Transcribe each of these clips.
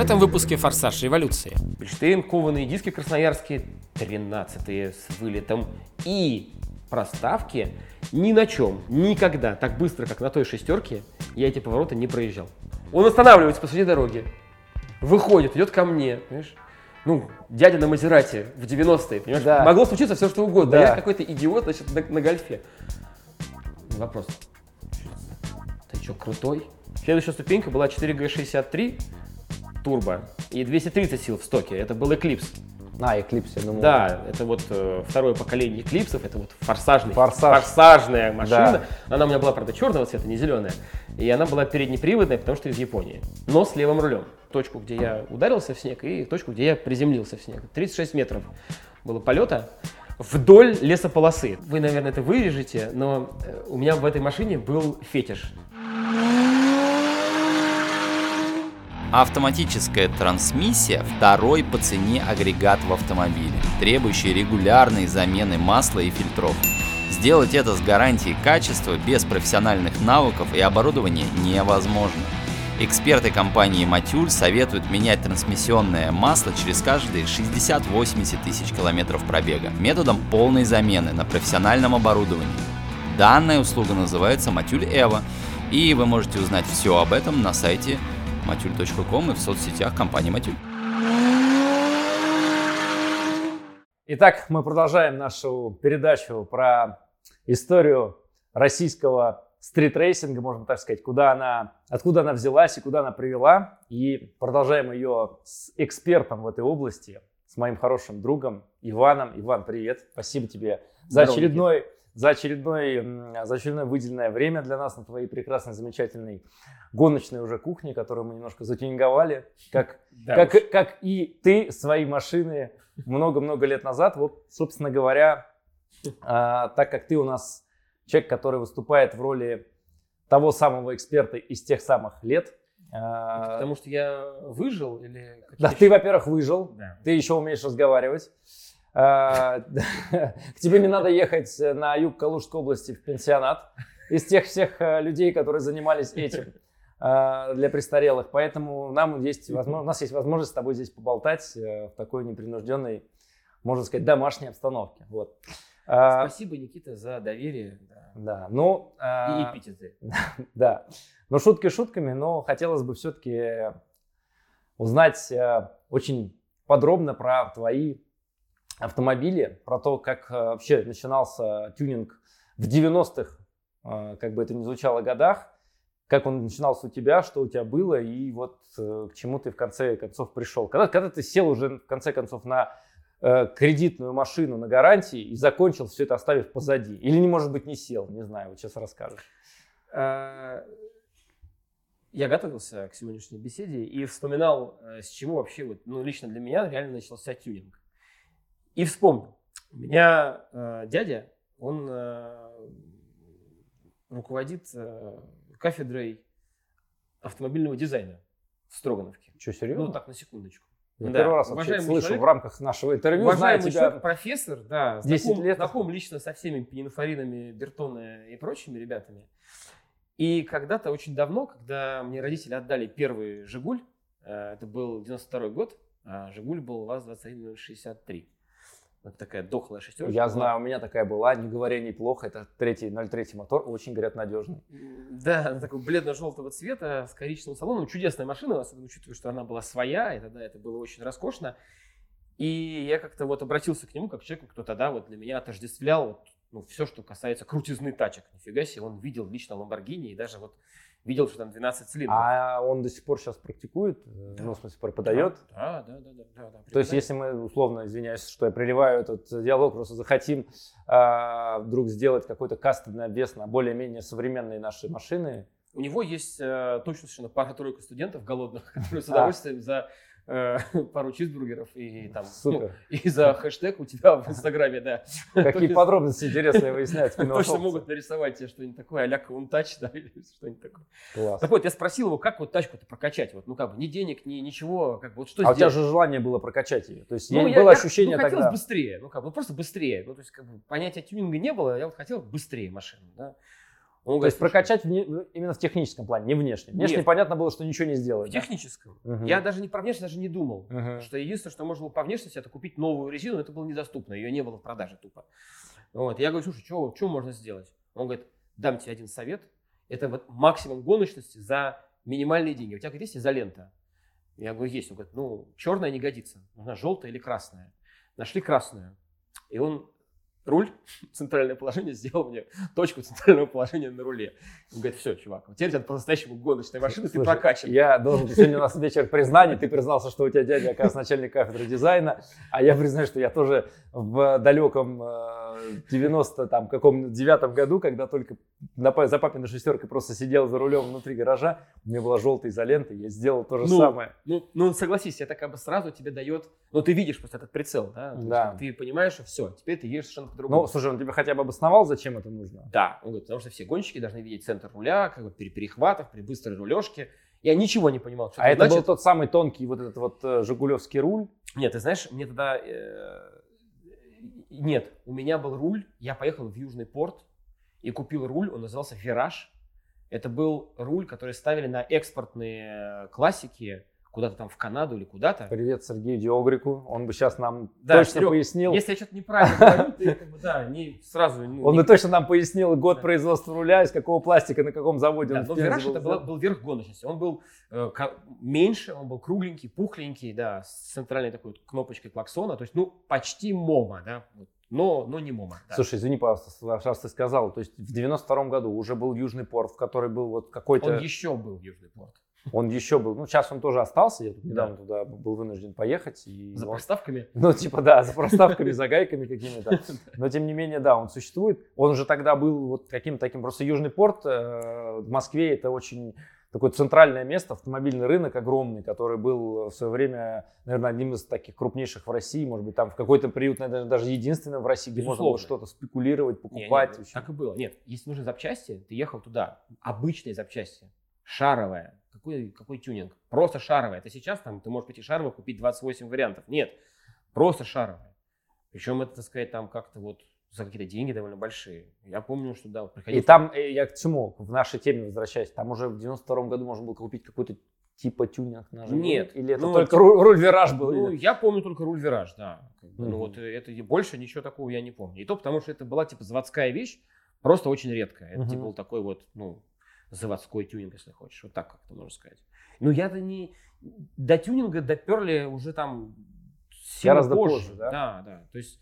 этом выпуске «Форсаж революции». Бельштейн, кованые диски красноярские, 13 с вылетом. И проставки ни на чем, никогда, так быстро, как на той шестерке, я эти повороты не проезжал. Он останавливается посреди дороги, выходит, идет ко мне, понимаешь? Ну, дядя на Мазерате в 90-е, понимаешь? Да. Могло случиться все, что угодно. Да. Я какой-то идиот, значит, на, на гольфе. Вопрос. Ты что, крутой? Следующая ступенька была 4G63 турбо и 230 сил в стоке. Это был Eclipse. А, Eclipse, я думал. Да, это вот э, второе поколение Эклипсов, это вот форсажный, Форсаж. форсажная машина. Да. Она у меня была, правда, черного цвета, не зеленая. И она была переднеприводная, потому что из Японии. Но с левым рулем. Точку, где я ударился в снег, и точку, где я приземлился в снег. 36 метров было полета вдоль лесополосы. Вы, наверное, это вырежете, но э, у меня в этой машине был фетиш. Автоматическая трансмиссия – второй по цене агрегат в автомобиле, требующий регулярной замены масла и фильтров. Сделать это с гарантией качества без профессиональных навыков и оборудования невозможно. Эксперты компании Матюль советуют менять трансмиссионное масло через каждые 60-80 тысяч километров пробега методом полной замены на профессиональном оборудовании. Данная услуга называется Матюль Эва, и вы можете узнать все об этом на сайте matюль.ком и в соцсетях компании Матюль. Итак, мы продолжаем нашу передачу про историю российского стритрейсинга, можно так сказать, куда она, откуда она взялась и куда она привела. И продолжаем ее с экспертом в этой области, с моим хорошим другом Иваном. Иван, привет. Спасибо тебе за очередной, за очередной, за очередное выделенное время для нас на твоей прекрасной, замечательной гоночной уже кухне, которую мы немножко затюнинговали, как Да как, уж. как и ты свои машины много-много лет назад. Вот, собственно говоря, а, так как ты у нас человек, который выступает в роли того самого эксперта из тех самых лет. а, Потому что я выжил или... да, какие-то ты, еще- во-первых, выжил, Да. ты еще умеешь разговаривать. К тебе не надо ехать на юг Калужской области в пенсионат из тех всех э, людей, которые занимались этим а, для престарелых. Поэтому нам есть у нас есть возможность с тобой здесь поболтать э, в такой непринужденной, можно сказать, домашней обстановке. Вот. Спасибо, Никита, за доверие да. Ну, и эпитеты. да. Но шутки шутками, но хотелось бы все-таки узнать э, очень подробно про твои автомобили, про то, как э, вообще начинался тюнинг в 90-х, э, как бы это ни звучало, годах, как он начинался у тебя, что у тебя было, и вот э, к чему ты в конце концов пришел. Когда, когда ты сел уже в конце концов на э, кредитную машину на гарантии и закончил все это оставив позади. Или, не может быть, не сел, не знаю, вот сейчас расскажешь. Я готовился к сегодняшней беседе и вспоминал, с чего вообще, вот, ну, лично для меня реально начался тюнинг. И вспомнил. У меня э, дядя, он э, руководит э, кафедрой автомобильного дизайна в Строгановке. Что, серьезно? Ну, так, на секундочку. Я Да. первый раз вообще Уважаемый слышу человек, в рамках нашего интервью. Уважаемый тебя. человек, профессор, да, 10 знаком, лет. знаком лично со всеми пининфоринами, Бертона и прочими ребятами. И когда-то, очень давно, когда мне родители отдали первый «Жигуль», э, это был 92 год, а «Жигуль» был ВАЗ-21063. Такая дохлая шестерка. Я знаю, у меня такая была, не говоря неплохо, это третий, 0,3 мотор, очень, говорят, надежный. Да, она такого бледно-желтого цвета с коричневым салоном. Чудесная машина, особенно учитывая, что она была своя, и тогда это было очень роскошно. И я как-то вот обратился к нему, как к человеку, кто тогда вот для меня отождествлял вот, ну, все, что касается крутизны тачек. Нифига себе, он видел лично Ламборгини и даже вот видел, что там 12 цилиндров. А он до сих пор сейчас практикует, э, Да. ну, в смысле, преподает. Да, да, да, да. да, да, То есть, если мы, условно, извиняюсь, что я прерываю этот диалог, просто захотим а, вдруг сделать какой-то кастомный обвес на более-менее современные наши машины, У него есть э, точно совершенно пара-тройка студентов голодных, которые с удовольствием за э, пару чизбургеров и там ну, и за хэштег у тебя в Инстаграме, да. Какие подробности интересные выяснять. Точно могут нарисовать тебе что-нибудь такое, а-ля Каунтач, да, или что-нибудь такое. Класс. Так вот, я спросил его, как вот тачку-то прокачать, вот, ну как бы, ни денег, ни ничего, как бы, вот что А у тебя же желание было прокачать ее. То есть Ну, я- было я- ощущение ну, хотелось тогда. быстрее, ну как бы, просто быстрее, ну то есть как бы понятия тюнинга не было, я вот хотел быстрее машину, да. Он То говорит, есть прокачать вне, ну, именно в техническом плане, не внешне. Внешне Нет. понятно было, что ничего не сделать. В да? техническом. Угу. Я даже не про внешность даже не думал. Угу. Что единственное, что можно было по внешности, это купить новую резину, это было недоступно, ее не было в продаже тупо. Вот. Я говорю, слушай, что, что можно сделать? Он говорит, дам тебе один совет, это вот максимум гоночности за минимальные деньги. У тебя, говорит, есть изолента? Я говорю, есть. Он говорит, ну, черная не годится, нужна желтая или красная. Нашли красную. И он руль, центральное положение, сделал мне точку центрального положения на руле. Он говорит, все, чувак, теперь у тебя по-настоящему гоночная машина, Слушай, ты прокачан. Я должен, сегодня у нас вечер признаний, ты признался, что у тебя дядя, оказывается, начальник кафедры дизайна, а я признаю, что я тоже в далеком 90 э, там каком девятом году, когда только на, за папиной шестеркой просто сидел за рулем внутри гаража, у меня была желтая изолента, я сделал то же ну, самое. Ну, ну, согласись, это как бы сразу тебе дает, ну, ты видишь просто этот прицел, да? да. Ты понимаешь, что все, теперь ты едешь совершенно по-другому. Ну, слушай, он тебе хотя бы обосновал, зачем это нужно? Да, он говорит, потому что все гонщики должны видеть центр руля, как бы при перехватах, при быстрой рулежке. Я ничего не понимал. Что а это, это был тот самый тонкий вот этот вот э, жигулевский руль? Нет, ты знаешь, мне тогда... Э, нет, у меня был руль, я поехал в Южный порт и купил руль, он назывался «Вираж». Это был руль, который ставили на экспортные классики, куда-то там в Канаду или куда-то. Привет Сергею Диогрику, он бы сейчас нам да, точно Серег, пояснил. Если я что-то неправильно говорю, ты как бы, да, не сразу... Ну, он не... бы точно нам пояснил год да. производства руля, из какого пластика, на каком заводе да, он но Вираж это был, был верх гоночности. Он был э, меньше, он был кругленький, пухленький, да, с центральной такой вот кнопочкой клаксона, то есть, ну, почти Momo, да, но, но не Momo. Да. Слушай, извини, пожалуйста, раз ты сказал, то есть в 92 году уже был Южный порт, в который был вот какой-то... Он еще был Южный порт. Он еще был, ну сейчас он тоже остался, я тут недавно да. туда был вынужден поехать. И за он, проставками? Ну типа да, за проставками, за гайками какими-то. Но тем не менее, да, он существует. Он уже тогда был вот каким-то таким, просто Южный порт э, в Москве это очень такое центральное место, автомобильный рынок огромный, который был в свое время, наверное, одним из таких крупнейших в России, может быть, там в какой-то период, наверное, даже единственным в России, где Безусловно. можно было что-то спекулировать, покупать. Не, не, так и было. Нет, если нужны запчасти, ты ехал туда, обычные запчасти, шаровая, какой, какой тюнинг? Просто шаровая. Это сейчас там ты можешь пойти шаровую купить 28 вариантов. Нет, просто шаровая. Причем это, так сказать, там как-то вот за какие-то деньги довольно большие. Я помню, что да, вот приходил... И там, э, я к чему, в нашей теме возвращаюсь, там уже в 92 году можно было купить какой-то типа тюнинг на живот? Нет. Или это ну, только типа, руль-вираж был? Ну, я помню только руль-вираж, да. Mm-hmm. Ну вот это больше ничего такого я не помню. И то потому, что это была типа заводская вещь, просто очень редкая. Это mm-hmm. типа был такой вот, ну, заводской тюнинг, если хочешь. Вот так как-то можно сказать. Но я-то не... До тюнинга доперли уже там Гораздо позже. позже, да? Да, да. То есть,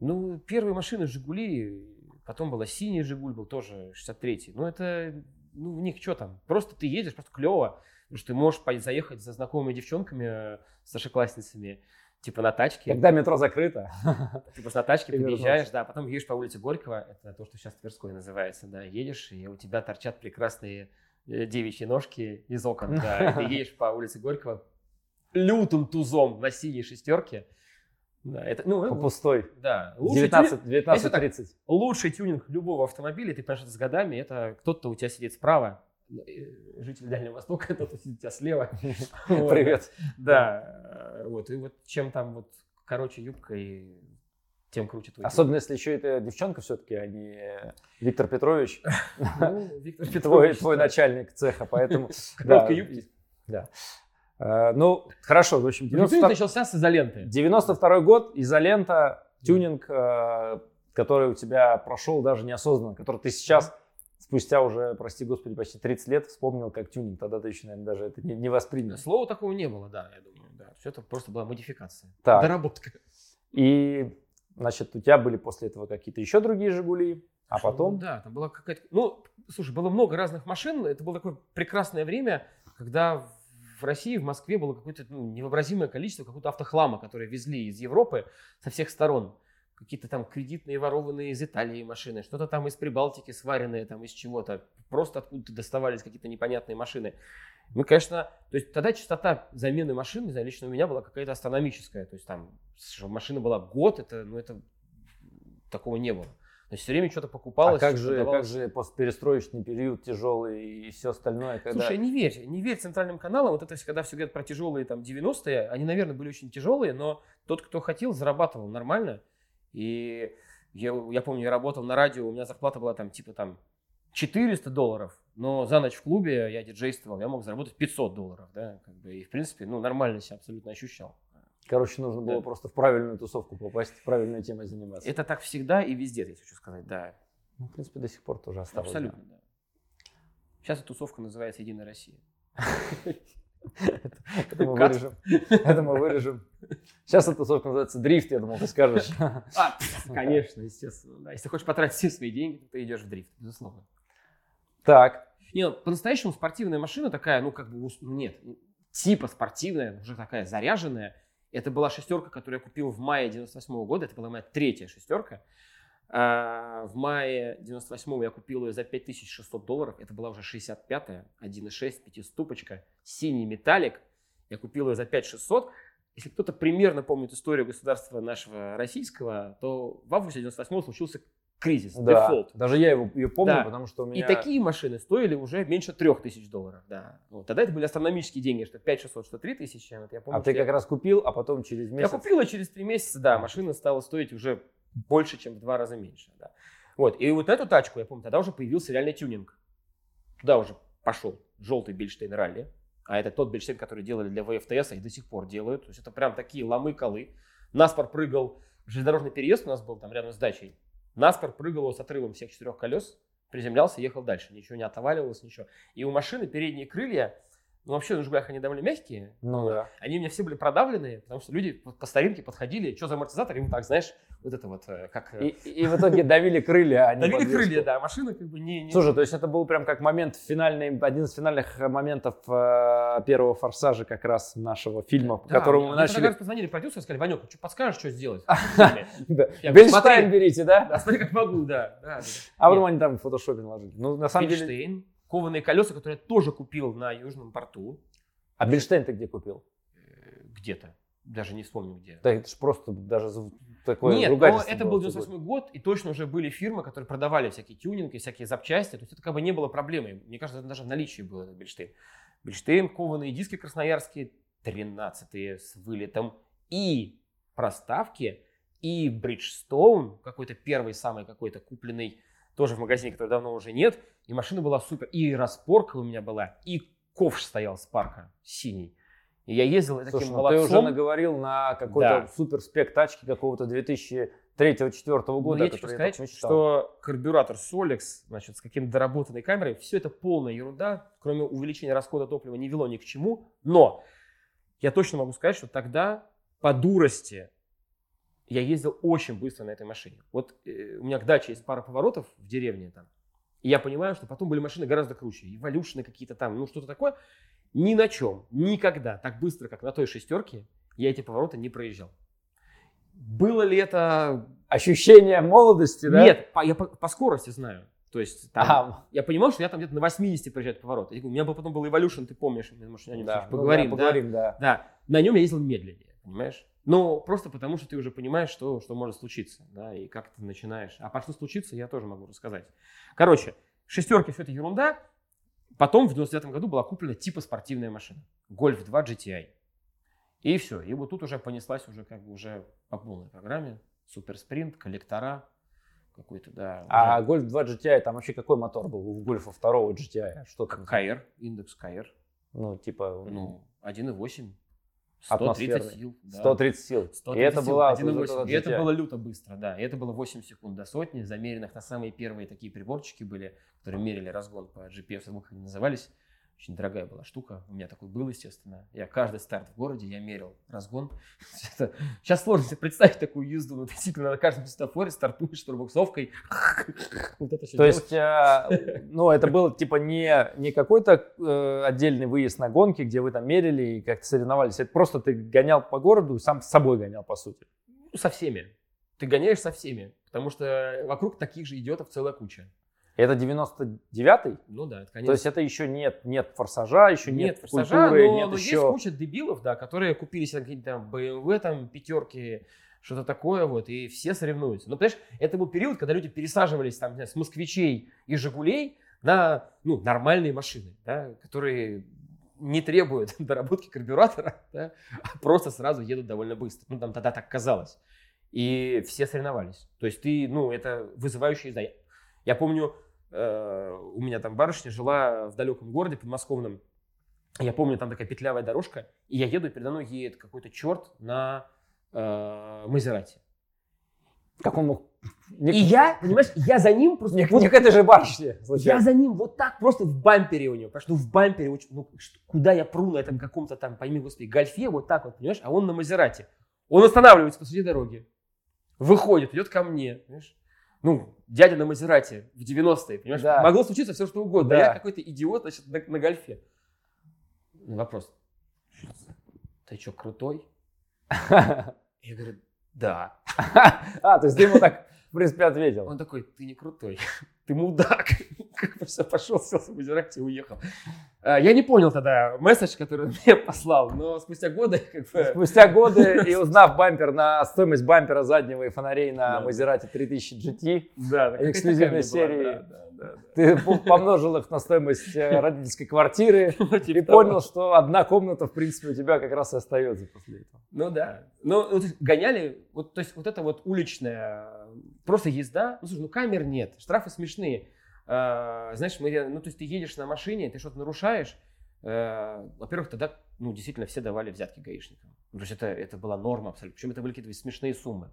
ну, первые машины Жигули, потом была синий Жигуль, был тоже 63-й. Ну, это, ну, в них что там? Просто ты едешь, просто клево. Потому что ты можешь заехать за знакомыми девчонками, старшеклассницами, Типа на тачке. Когда метро закрыто. Типа на тачке приезжаешь, да, потом едешь по улице Горького, это то, что сейчас Тверской называется, да, едешь, и у тебя торчат прекрасные э, девичьи ножки из окон, да, ты едешь по улице Горького лютым тузом на синей шестерке, да, это, ну, по пустой. Да. 19, 19 30. лучший тюнинг любого автомобиля, ты понимаешь, это с годами, это кто-то у тебя сидит справа, Э, житель Дальнего Востока, тот сидит у тебя слева. Привет. Да, вот, и вот чем там вот короче юбка и тем круче твой. Особенно если еще это девчонка все-таки, а не Виктор Петрович. Ну, Виктор Петрович. Твой начальник цеха, поэтому... Короткой юбки. Да. Э, ну, хорошо, в общем... 92... начался с изоленты. 92 год, изолента, тюнинг, э, который у тебя прошел даже неосознанно, который ты сейчас спустя уже, прости господи, почти 30 лет вспомнил, как тюнинг. Тогда ты еще, наверное, даже это не, не воспринял. Слова такого не было, да, я думаю. Да. Все это просто была модификация, так. доработка. И, значит, у тебя были после этого какие-то еще другие «Жигули», а потом... Да, там была какая-то... Ну, слушай, было много разных машин. Это было такое прекрасное время, когда в России, в Москве было какое-то ну, невообразимое количество какого-то автохлама, которые везли из Европы со всех сторон какие-то там кредитные ворованные из Италии машины, что-то там из Прибалтики сваренные там из чего-то, просто откуда-то доставались какие-то непонятные машины. Ну, конечно, то есть тогда частота замены машин, не знаю, лично у меня была какая-то астрономическая, то есть там машина была год, это, ну, это такого не было. То есть все время что-то покупалось. А как же, давалось... как же постперестроечный период тяжелый и все остальное? Когда... Слушай, не верь, не верь центральным каналам. Вот это когда все говорят про тяжелые там 90-е, они, наверное, были очень тяжелые, но тот, кто хотел, зарабатывал нормально. И я, я помню, я работал на радио, у меня зарплата была там типа там 400 долларов, но за ночь в клубе я диджействовал, я мог заработать 500 долларов, да, как бы, и в принципе, ну, нормально себя абсолютно ощущал. Короче, нужно было Да. просто в правильную тусовку попасть, правильной темой заниматься. Это так всегда и везде, я хочу сказать, да, Ну, в принципе, до сих пор тоже осталось. да. абсолютно, да. Сейчас эта тусовка называется «Единая Россия». Это мы вырежем. Это мы вырежем. Сейчас эта тусовка называется дрифт, я думал, ты скажешь. А, конечно, естественно, да. Если хочешь потратить все свои деньги, то ты идешь в дрифт, безусловно. Так, Не, ну, по-настоящему спортивная машина такая, ну, как бы, ус- нет, типа спортивная, уже такая заряженная. Это была шестерка, которую я купил в мае 98 года. Это была моя третья шестерка. А, в мае 98 я купил ее за 5600 долларов. Это была уже 65-я, 1.6, пятиступочка, синий металлик. Я купил ее за 5600. Если кто-то примерно помнит историю государства нашего российского, то в августе 98 случился кризис, да. дефолт. Даже я его, ее помню, Да. потому что у И меня... такие машины стоили уже меньше 3000 долларов. Да. Вот. Тогда это были астрономические деньги, что 5600, что 3000. Вот я помню, А ты я- как раз купил, а потом через Я месяц... купил ее через 3 месяца, да, машина стала стоить уже больше, чем в два раза меньше. Да. Вот. И вот эту тачку, я помню, тогда уже появился реальный тюнинг. Туда уже пошел желтый Бильштейн ралли. А это тот Бильштейн, который делали для ВФТС, и до сих пор делают. То есть это прям такие ломы-колы. Наспор прыгал, железнодорожный переезд у нас был там рядом с дачей. Наспор прыгал с отрывом всех четырех колес, приземлялся, ехал дальше. Ничего не отваливалось, ничего. И у машины передние крылья, ну вообще на «Жигулях» они довольно мягкие, Ну да. они у меня все были продавленные, потому что люди по, старинке подходили, что за амортизатор, им так, знаешь, вот это вот, э, как... э, И, и в итоге давили крылья, а не давили подвеску. крылья, да, машина как бы не... не- Слушай, то есть это был прям как момент финальный, один из финальных моментов э, первого форсажа как раз нашего фильма, по которому мы тогда начали. раз позвонили продюсеры, сказали, Ванек, ну что подскажешь, что сделать? в фильме?» Да. Я говорю, Бельштайн смотри. берите, да? Да, смотри, как могу, да. А потом они там в фотошопе наложили. Ну, на самом деле... Кованые колеса, которые я тоже купил на Южном порту, А Бельштейн ты где купил? э, где-то, даже не вспомню где. Да это же просто даже такое Нет, но это было был в тот 98 год, и точно уже были фирмы, которые продавали всякие тюнинги, всякие запчасти. То есть это как бы не было проблемой. Мне кажется, это даже в наличии был этот Бельштейн. Бельштейн, кованые диски красноярские, 13 с вылетом. И проставки, и Бриджстоун, какой-то первый самый какой-то купленный, тоже в магазине, который давно уже нет. И машина была супер. И распорка у меня была, и ковш стоял с парка синий. И я ездил таким Слушай, ну молодцом. ты уже наговорил на какой-то Да. супер спек тачки какого-то 2003-2004 Ну, года, я тебе который сказать, мечтал. что карбюратор Solex, значит, с каким-то доработанной камерой, все это полная ерунда, кроме увеличения расхода топлива, не вело ни к чему. Но я точно могу сказать, что тогда по дурости я ездил очень быстро на этой машине. Вот э, у меня к даче есть пара поворотов в деревне там, и я понимаю, что потом были машины гораздо круче, эволюшны какие-то там, ну что-то такое. Ни на чем, никогда так быстро, как на той шестерке, я эти повороты не проезжал. Было ли это Ощущение молодости, да? нет, по, я по, по скорости знаю. То есть там, А, я понимал, что я там где-то на 80 проезжаю поворот. Я У меня был потом был Evolution, ты помнишь, мы, может, о нем да, ну поговорим. да, да? поговорим, да. Да, на нем я ездил медленнее, понимаешь? Но просто потому, что ты уже понимаешь, что, что может случиться, да, и как ты начинаешь. А по что случится, я тоже могу рассказать. Короче, шестерки все это ерунда. Потом в 99 году была куплена типа спортивная машина. Golf 2 GTI. И все. И вот тут уже понеслась уже как бы уже по полной программе. Супер спринт, коллектора, какой-то, да. А уже Golf 2 GTI, там вообще какой мотор был у Гольфа второго GTI? Что там? КР, индекс КР. Ну, типа, Ну, 1,8. 130 Атмосферный. сил. да. 130 сил. 130 И это сил, была 1,8. вот эта И это было люто быстро, да. И это было 8 секунд до сотни, замеренных на самые первые такие приборчики были, которые мерили разгон по GPS, как они назывались. Очень дорогая была штука. У меня такой был, естественно. Я каждый старт в городе, я мерил разгон. Это- Сейчас сложно себе представить такую езду. Ну, ты действительно на каждом светофоре стартуешь с турбоксовкой. Вот это То есть, э, ну, это был типа не, не какой-то э, отдельный выезд на гонки, где вы там мерили и как-то соревновались. Это просто ты гонял по городу сам с собой гонял, по сути. Ну, со всеми. Ты гоняешь со всеми. Потому что вокруг таких же идиотов целая куча. Это 99-й? Ну да, это, конечно. То есть это еще нет, нет форсажа, еще нет, нет форсажа, культуры, но, нет но есть еще... куча дебилов, да, которые купили себе какие-то там BMW, там, пятерки, что-то такое вот, и все соревнуются. Ну, понимаешь, это был период, когда люди пересаживались там, знаю, с москвичей и «Жигулей» на, ну, нормальные машины, да, которые не требуют доработки карбюратора, да, а просто сразу едут довольно быстро. Ну, там тогда так казалось. И все соревновались. То есть ты, ну, это вызывающая езда. Я помню, э, у меня там барышня жила в далеком городе подмосковном. Я помню, там такая петлявая дорожка, и я еду, и передо мной едет какой-то черт на э, Мазерате. Как он мог... И я, понимаешь, я за ним просто... Не, вот- этой же барышне. я случайно. за ним вот так просто в бампере у него, потому что ну, в бампере, очень- ну, куда я пру на этом каком-то там, пойми, господи, гольфе, вот так вот, понимаешь, а он на Мазерате. Он останавливается посреди дороги, выходит, идет ко мне, понимаешь. Ну, дядя на Мазерате в 90-е, понимаешь, Да. могло случиться все, что угодно. Да. А я какой-то идиот, значит, на, на гольфе. Вопрос. Ты что, крутой? Я говорю, да. А, то есть ты ему так, в принципе, ответил. Он такой, ты не крутой, ты мудак. Как бы все, пошел, сел в Мазерати и уехал. А, Я не понял тогда месседж, который он мне послал, но спустя годы как бы... Спустя годы и узнав бампер на стоимость бампера заднего и фонарей на Да. Мазерати 3000 GT, Да, эксклюзивной серии. была, да, да, да, да. ты по- помножил их на стоимость э, родительской квартиры Ну, и типа того. понял, что одна комната, в принципе, у тебя как раз и остается после этого. Ну да. Ну, гоняли, вот, то есть вот это вот уличная, просто езда. Ну, слушай, ну камер нет, штрафы смешные. А, знаешь, мы, ну, то есть ты едешь на машине, ты что-то нарушаешь. э, во-первых, тогда, ну, действительно, все давали взятки гаишникам. Ну, То есть это, это была норма абсолютно. Причем это были какие-то смешные суммы.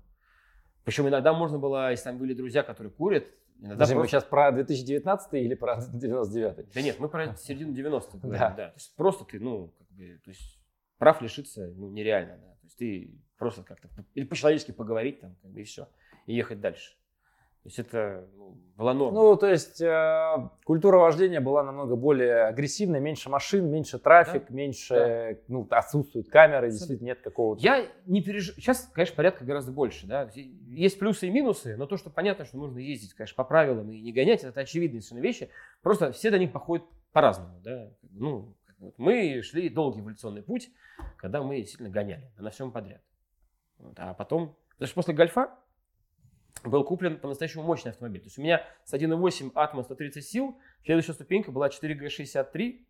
Причем иногда можно было, если там были друзья, которые курят, иногда Подожди, мы просто- сейчас про 2019 или про 99 Да нет, мы про середину 90-х говорим, Да. да. То есть просто ты, ну, как бы, то есть прав лишиться, ну, нереально, да. То есть ты просто как-то, или по-человечески поговорить там, как бы, и все, и ехать дальше. То есть это ну, была норма. Ну, то есть э, культура вождения была намного более агрессивной, меньше машин, меньше трафик, меньше, ну, отсутствуют камеры, действительно нет какого-то... Я не переживаю. Сейчас, конечно, порядка гораздо больше, да. Есть плюсы и минусы, но то, что понятно, что нужно ездить, конечно, по правилам и не гонять, это очевидные совершенно вещи. Просто все до них походят по-разному, да. Ну, вот мы шли долгий эволюционный путь, когда мы действительно гоняли да, на всем подряд. Вот, а потом, что после гольфа был куплен по-настоящему мощный автомобиль. То есть у меня с 1.8 Atmos 130 сил, следующая ступенька была 4G63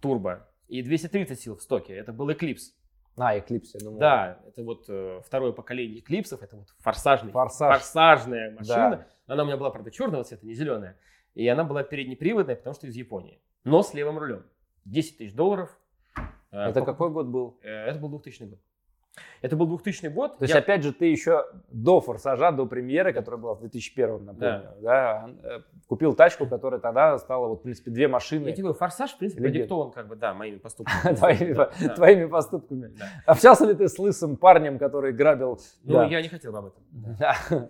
турбо и 230 сил в стоке. Это был Eclipse. А, Eclipse, я думаю. Да, это вот э, второе поколение эклипсов, это вот форсажный, Форсаж. форсажная машина. Да. Она у меня была, правда, черного цвета, не зеленая. И она была переднеприводная, потому что из Японии. Но с левым рулем. 10 тысяч долларов. Э, Это какой год был? э, Это был 2000 год. Это был 2000 год. То есть, Я- опять же, ты еще до форсажа, до премьеры, которая была в 2001, напомню, да. э, купил тачку, которая тогда стала, вот, в принципе, две Я машины тебе говорю, форсаж, в принципе, продиктован, как бы, да, моими поступками. твоими, Да, да. поступками. Да. Общался ли ты с лысым парнем, который грабил? Ну, Да. я не хотел бы об этом. Да.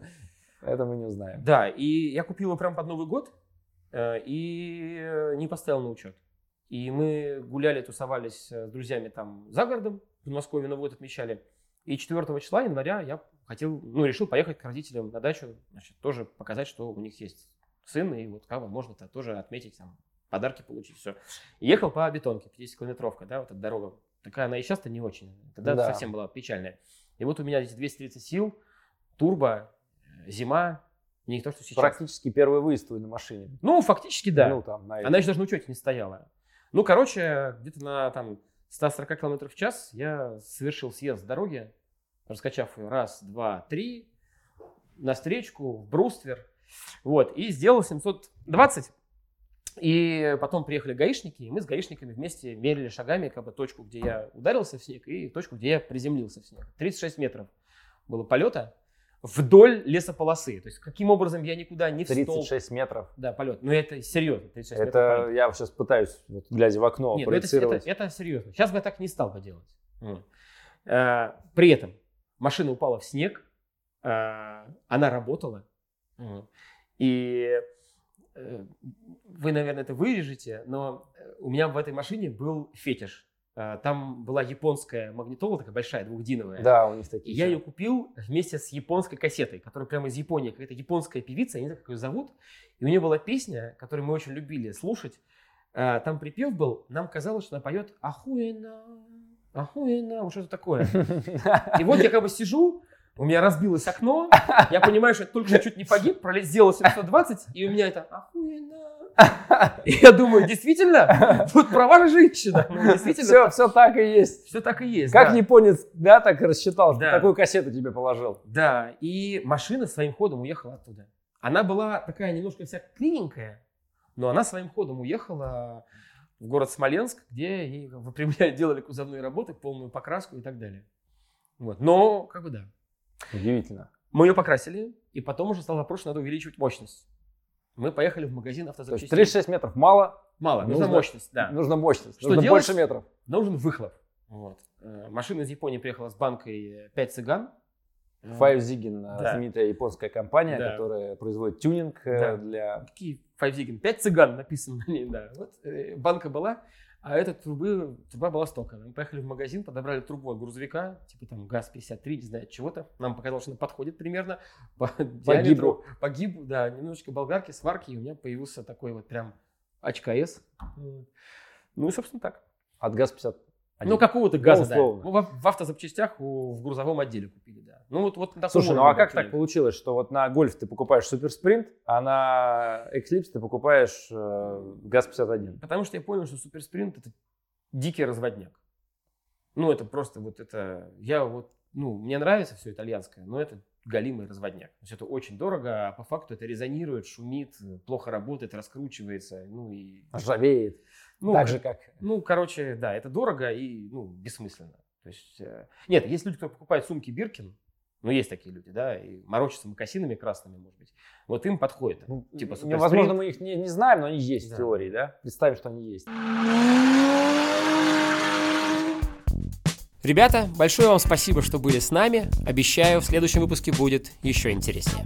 Это мы не узнаем. Да, и я купил его прям под Новый год э, и э, не поставил на учет. И мы гуляли, тусовались с друзьями там за городом, в Подмосковье Новый год отмечали. И 4 числа января я хотел, ну, решил поехать к родителям на дачу, значит, тоже показать, что у них есть сын, и вот как бы можно -то тоже отметить, там, подарки получить, все. Ехал по бетонке, 50-километровка, да, вот эта дорога. Такая она и сейчас-то не очень. Тогда Да. совсем была печальная. И вот у меня здесь 230 сил, турбо, э, зима, не то, что сейчас. Практически первый выезд твой на машине. Ну, фактически, да. Ну, там, на Она еще даже на учете не стояла. Ну, короче, где-то на там 140 км в час я совершил съезд с дороги, раскачав ее раз, два, три, на встречку, в бруствер. Вот, и сделал 720. И потом приехали гаишники, и мы с гаишниками вместе мерили шагами как бы точку, где я ударился в снег, и точку, где я приземлился в снег. 36 метров было полета вдоль лесополосы. То есть, каким образом я никуда не в столб. 36 метров. Да, полет. Но это серьезно. 36 метров Это я сейчас пытаюсь, вот, глядя в окно, Нет, ну это, проецировать. это, это серьезно. Сейчас бы я так не стал бы делать. Вот. Э, При этом машина упала в снег, э, она работала. Вот. И э, вы, наверное, это вырежете, но у меня в этой машине был фетиш. Э, Там была японская магнитола, такая большая, двухдиновая. Да, у них И такие. я всё. ее купил вместе с японской кассетой, которая прямо из Японии, какая-то японская певица, я не знаю, как ее зовут. И у нее была песня, которую мы очень любили слушать. А, Там припев был, нам казалось, что она поет «Ахуена, ахуена», вот что-то такое. И вот я как бы сижу, у меня разбилось окно, я понимаю, что я только что чуть не погиб, пролез, сделал 720, и у меня это «Ахуена». И я думаю, действительно, вот права же женщина. Ну, действительно, Все, все так и есть. все так и есть. Как да. японец, да, так рассчитал, Да. такую кассету тебе положил. Да, и машина своим ходом уехала оттуда. Она была такая немножко вся кривенькая, но она своим ходом уехала в город Смоленск, где ей выпрямляли, делали кузовные работы, полную покраску и так далее. Вот. Но, как бы да. Удивительно. Мы ее покрасили, и потом уже стал вопрос, что надо увеличивать мощность. Мы поехали в магазин То есть автозапчастей. 36 метров мало, Мало, нужна нужно- мощность, да. нужна мощность, Что нужно делать? больше метров. Нужен выхлоп. Вот. Э, Машина из Японии приехала с банкой 5 цыган. Five Ziggin, Да. знаменитая японская компания, Да. которая производит тюнинг э, Да. для... Какие Five Ziggin? 5 цыган написано на ней, да. Вот э, банка была, а эта трубы, труба была столько. Мы поехали в магазин, подобрали трубу от грузовика, типа там ГАЗ-53, не знаю, чего-то. Нам показалось, что она подходит примерно по, диаметру, по гибу, да, немножечко болгарки, сварки, и у меня появился такой вот прям АЧКС. Вот. Ну и, собственно, так. От ГАЗ-51. Ну, какого-то газа, да. условно. Ну, в, в автозапчастях у- в грузовом отделе купили, да. Ну, вот, вот на Слушай, ну а как был так получилось, что вот на гольф ты покупаешь суперспринт, а на Eclipse ты покупаешь э, ГАЗ-51? Потому что я понял, что суперспринт это дикий разводняк. Ну, это просто вот это... Я вот, ну, мне нравится все итальянское, но это галимый разводняк. То есть это очень дорого, а по факту это резонирует, шумит, плохо работает, раскручивается, ну и... Ржавеет. Ну, так же, как... Ну, короче, да, это дорого и, ну, бессмысленно. То есть, э, нет, есть люди, кто покупает сумки Биркин, ну, есть такие люди, да, и морочатся макасинами красными, может быть. Вот им подходит. Ну, типа ну, суперспринт. возможно, мы их не, не знаем, но они есть Да. в теории, да? Представим, что они есть. Ребята, большое вам спасибо, что были с нами. Обещаю, в следующем выпуске будет еще интереснее.